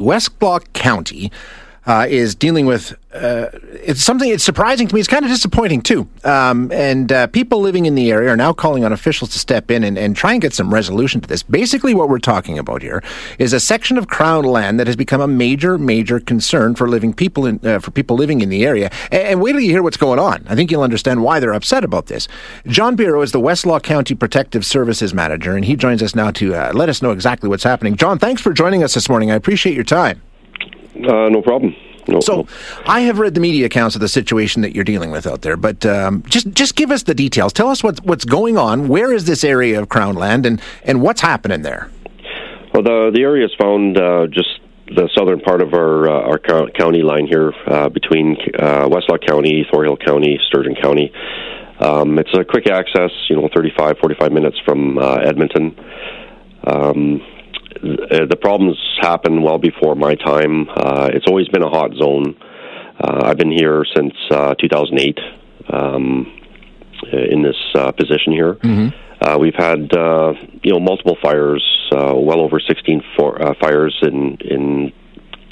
Westlock County uh, is dealing with uh, it's something. It's surprising to me. It's kind of disappointing too. Um, and uh, people living in the area are now calling on officials to step in and, and, try and get some resolution to this. Basically, what we're talking about here is a section of crown land that has become a major, major concern for living people in, uh, for people living in the area. And, and, wait till you hear what's going on. I think you'll understand why they're upset about this. John Biro is the Westlock County Protective Services Manager, and he joins us now to uh, let us know exactly what's happening. John, thanks for joining us this morning. I appreciate your time. Uh, no problem. No, so, no. I have read the media accounts of the situation that you're dealing with out there, but um, just just give us the details. Tell us what's what's going on. Where is this area of Crown Land, and and what's happening there? Well, the the area is found uh, just the southern part of our uh, our county line here uh, between uh, Westlock County, Thorhild County, Sturgeon County. Um, it's a quick access, you know, 35, 45 minutes from uh, Edmonton. Um, uh, the problems happened well before my time. Uh, it's always been a hot zone. Uh, I've been here since uh, 2008 um, in this uh, position here. Mm-hmm. Uh, we've had uh, you know multiple fires, uh, well over 16 for, uh, fires in in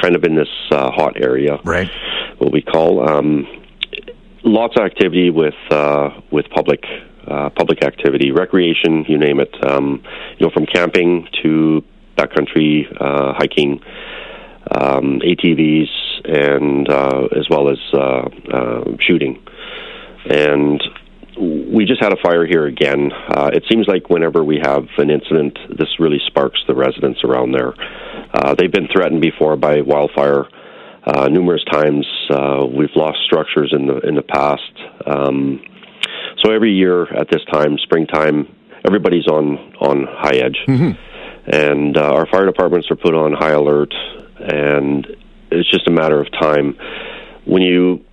kind of in this uh, hot area. Right. What we call um, lots of activity with uh, with public uh, public activity, recreation, you name it. Um, you know, from camping to backcountry uh, hiking, um, ATVs, and uh, as well as uh, uh, shooting. And we just had a fire here again. Uh, it seems like whenever we have an incident, this really sparks the residents around there. Uh, they've been threatened before by wildfire uh, numerous times. Uh, we've lost structures in the in the past. Um, so every year at this time, springtime, everybody's on on high edge. Mm-hmm and uh, our fire departments are put on high alert, and it's just a matter of time. When you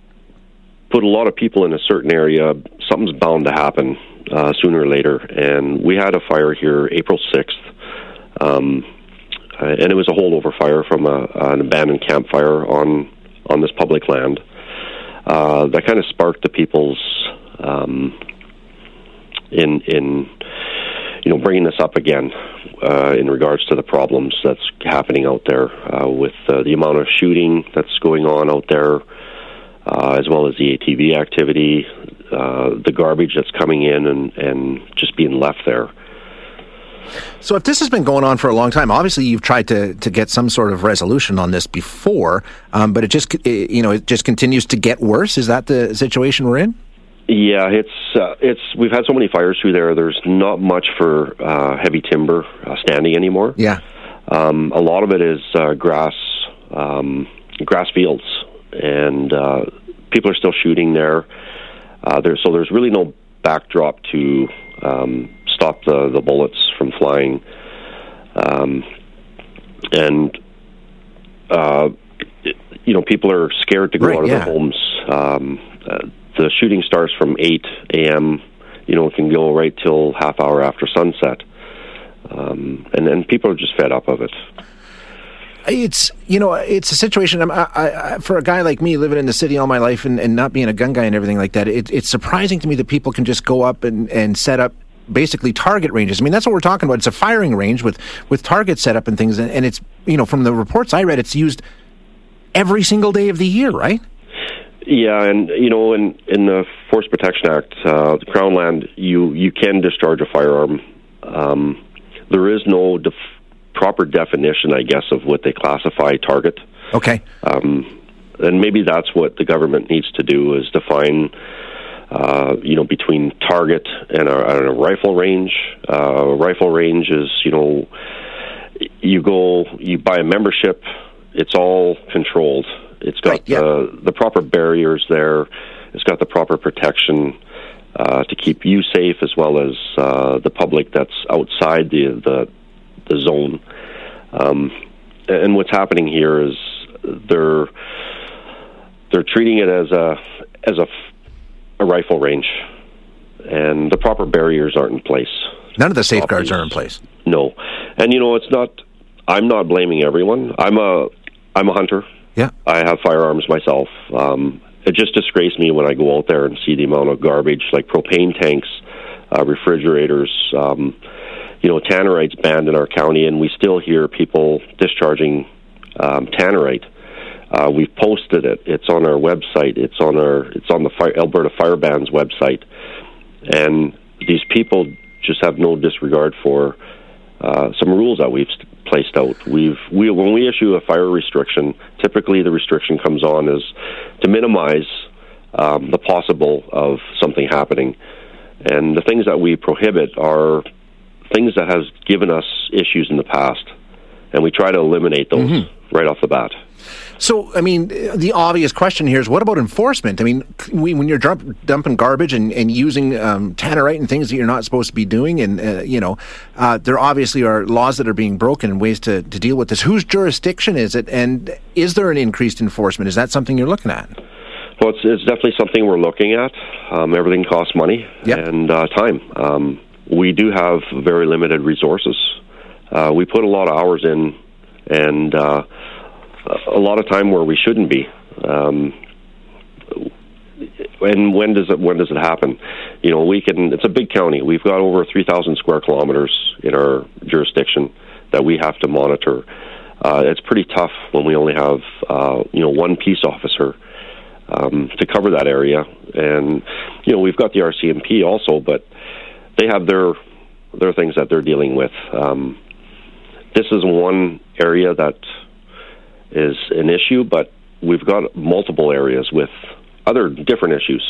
put a lot of people in a certain area, something's bound to happen uh, sooner or later. And we had a fire here April 6th, um, and it was a holdover fire from a, an abandoned campfire on on this public land. Uh, that kind of sparked the people's um, in in you know bringing this up again uh, in regards to the problems that's happening out there uh, with uh, the amount of shooting that's going on out there, uh, as well as the ATV activity, uh, the garbage that's coming in and, and just being left there. So, if this has been going on for a long time, obviously you've tried to, to get some sort of resolution on this before, um, but it just it, you know it just continues to get worse. Is that the situation we're in? Yeah, it's uh, it's we've had so many fires through there. There's not much for uh, heavy timber uh, standing anymore. Yeah, um, a lot of it is uh, grass um, grass fields, and uh, people are still shooting there. Uh, there, so there's really no backdrop to um, stop the the bullets from flying, um, and uh, you know people are scared to go right, out of yeah. their homes. Um, uh, the shooting starts from 8 a.m. You know, it can go right till half hour after sunset, um, and then people are just fed up of it. It's you know it's a situation. I, I, for a guy like me living in the city all my life and, and not being a gun guy and everything like that, it, it's surprising to me that people can just go up and, and set up basically target ranges. I mean, that's what we're talking about. It's a firing range with with targets set up and things, and, and it's you know from the reports I read, it's used every single day of the year, right? Yeah, and you know, in in the Forest Protection Act, uh, the Crown Land, you you can discharge a firearm. Um, there is no def- proper definition, I guess, of what they classify target. Okay. Um, and maybe that's what the government needs to do is define, uh, you know, between target and a, and a rifle range. Uh, rifle range is, you know, you go, you buy a membership. It's all controlled it's got right, yeah. the the proper barriers there. It's got the proper protection uh, to keep you safe as well as uh, the public that's outside the the, the zone. Um, and what's happening here is they're they're treating it as a as a, a rifle range, and the proper barriers aren't in place. None of the safeguards are in place. No, and you know it's not. I'm not blaming everyone. I'm a I'm a hunter. Yeah, I have firearms myself. Um, it just disgraces me when I go out there and see the amount of garbage, like propane tanks, uh, refrigerators. Um, you know, tannerites banned in our county, and we still hear people discharging um, tannerite. Uh, we've posted it. It's on our website. It's on our. It's on the Fire, Alberta Fire Ban's website, and these people just have no disregard for uh, some rules that we've placed out. We've we when we issue a fire restriction, typically the restriction comes on is to minimize um, the possible of something happening, and the things that we prohibit are things that has given us issues in the past, and we try to eliminate those mm-hmm. right off the bat. So, I mean, the obvious question here is what about enforcement? I mean, when you're dump, dumping garbage and, and using um, tannerite and things that you're not supposed to be doing, and, uh, you know, uh, there obviously are laws that are being broken and ways to, to deal with this. Whose jurisdiction is it? And is there an increased enforcement? Is that something you're looking at? Well, it's, it's definitely something we're looking at. Um, everything costs money yep. and uh, time. Um, we do have very limited resources. Uh, we put a lot of hours in, and uh, a lot of time where we shouldn't be. Um, and when does it when does it happen? You know, we can. It's a big county. We've got over three thousand square kilometers in our jurisdiction that we have to monitor. Uh, it's pretty tough when we only have uh, you know one peace officer um, to cover that area, and you know we've got the RCMP also, but they have their their things that they're dealing with. Um, this is one area that is an issue, but we've got multiple areas with other different issues.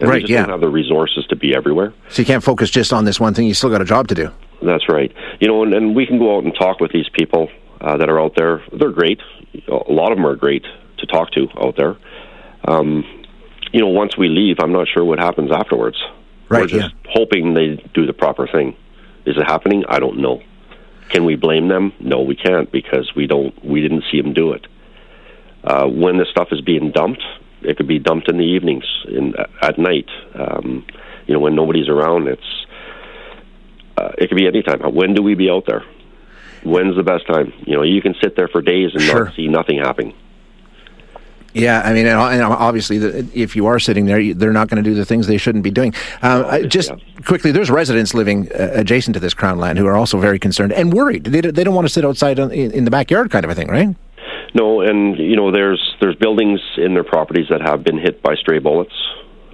And right, we just yeah. don't have the resources to be everywhere. So you can't focus just on this one thing. You still got a job to do. That's right. You know, and, and we can go out and talk with these people uh, that are out there. They're great. A lot of them are great to talk to out there. Um, you know, once we leave, I'm not sure what happens afterwards. Right. We're just yeah. hoping they do the proper thing. Is it happening? I don't know. Can we blame them? No, we can't because we don't. We didn't see them do it. Uh, when the stuff is being dumped, it could be dumped in the evenings, in at night. Um, you know, when nobody's around, it's uh, it could be any time. When do we be out there? When's the best time? You know, you can sit there for days and sure. not see nothing happening. Yeah, I mean, and obviously, if you are sitting there, they're not going to do the things they shouldn't be doing. Um, just quickly, there's residents living uh, adjacent to this crown land who are also very concerned and worried. They, they don't want to sit outside in the backyard, kind of a thing, right? No, and you know, there's there's buildings in their properties that have been hit by stray bullets.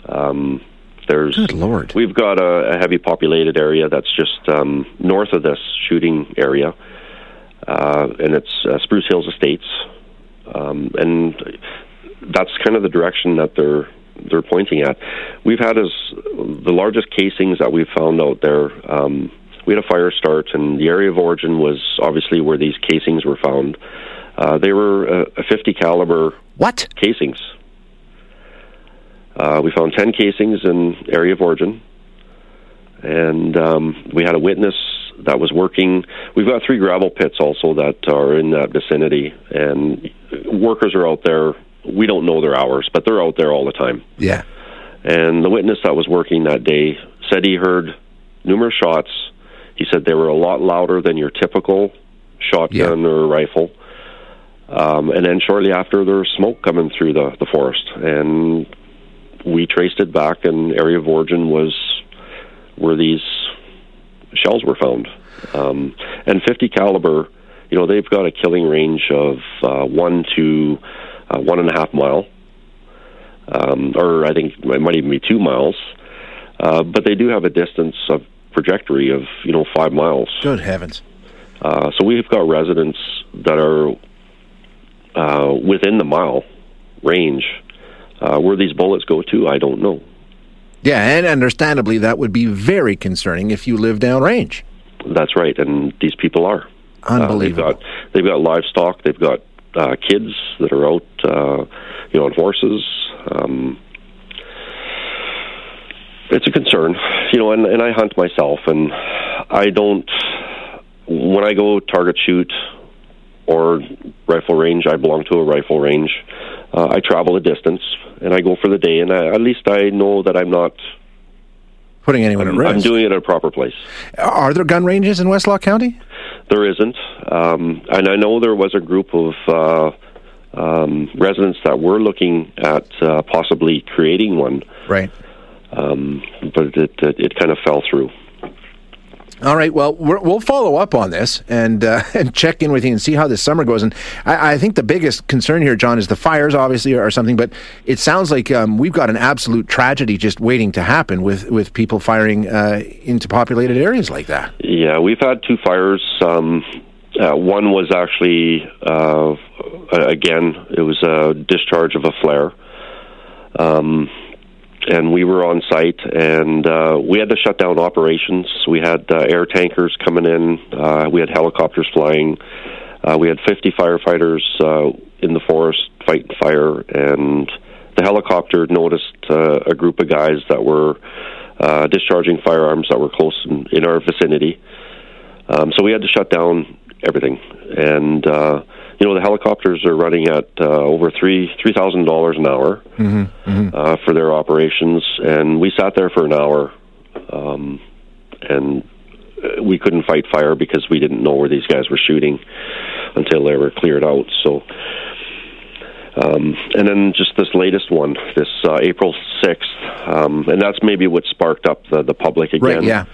Um, there's Good Lord. We've got a, a heavy populated area that's just um, north of this shooting area, uh, and it's uh, Spruce Hills Estates, um, and that's kind of the direction that they're they're pointing at. We've had as the largest casings that we've found out there. Um, we had a fire start, and the area of origin was obviously where these casings were found. Uh, they were a, a 50 caliber what casings. Uh, we found 10 casings in area of origin, and um, we had a witness that was working. We've got three gravel pits also that are in that vicinity, and workers are out there we don't know their hours, but they're out there all the time. Yeah. And the witness that was working that day said he heard numerous shots. He said they were a lot louder than your typical shotgun yeah. or rifle. Um, and then shortly after, there was smoke coming through the, the forest. And we traced it back, and area of origin was where these shells were found. Um, and 50 caliber, you know, they've got a killing range of uh, one to uh, one and a half mile, um, or I think it might even be two miles. Uh, but they do have a distance of trajectory of you know five miles. Good heavens! Uh, so we've got residents that are uh, within the mile range. Uh, where these bullets go to, I don't know. Yeah, and understandably, that would be very concerning if you live downrange. That's right, and these people are. Unbelievable. Uh, they've got they've got livestock. They've got uh, kids that are out, uh, you know, on horses. Um, it's a concern, you know, and, and I hunt myself, and I don't. When I go target shoot or rifle range, I belong to a rifle range. Uh, I travel a distance, and I go for the day, and I, at least I know that I'm not putting anyone I'm, at risk. I'm doing it at a proper place. Are there gun ranges in Westlock County? There isn't, um, and I know there was a group of uh, um, residents that were looking at uh, possibly creating one. Right. Um, but it, it, it kind of fell through. All right. Well, we will follow up on this and uh, and check in with you and see how this summer goes. And I, I, think the biggest concern here, John, is the fires, obviously, or something. But it sounds like um, we've got an absolute tragedy just waiting to happen with with people firing uh, into populated areas like that. Yeah, we've had two fires. Um, uh, one was actually uh, again, it was a discharge of a flare. Um, and we were on site, and uh, we had to shut down operations. We had uh, air tankers coming in, uh, we had helicopters flying, uh, we had 50 firefighters uh, in the forest fighting fire, and the helicopter noticed uh, a group of guys that were uh, discharging firearms that were close in, in our vicinity. Um, so we had to shut down everything, and uh, you know the helicopters are running at uh, over three three thousand dollars an hour mm-hmm, mm-hmm. Uh, for their operations, and we sat there for an hour, um, and we couldn't fight fire because we didn't know where these guys were shooting until they were cleared out. So. Um, and then just this latest one, this uh, April sixth, um, and that's maybe what sparked up the, the public again. Right, yeah.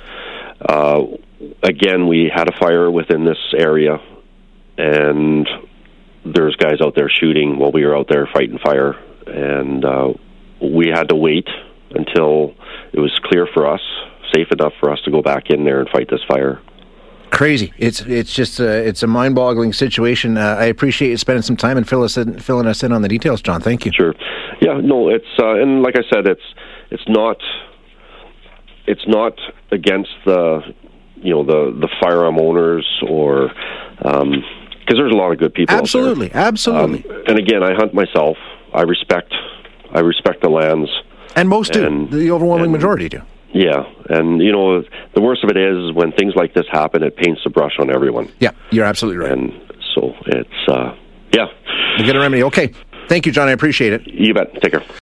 Uh, again, we had a fire within this area, and there's guys out there shooting while we were out there fighting fire, and uh, we had to wait until it was clear for us, safe enough for us to go back in there and fight this fire. Crazy! It's it's just a, it's a mind-boggling situation. Uh, I appreciate you spending some time and fill us in, filling us in on the details, John. Thank you. Sure. Yeah. No. It's uh, and like I said, it's it's not it's not against the you know the the firearm owners or um, because there's a lot of good people. Absolutely, absolutely. Um, and again, I hunt myself. I respect, I respect the lands, and most do. the overwhelming and, majority do. Yeah, and you know the worst of it is when things like this happen, it paints the brush on everyone. Yeah, you're absolutely right. And so it's uh, yeah, we get a remedy. Okay, thank you, John. I appreciate it. You bet. Take care.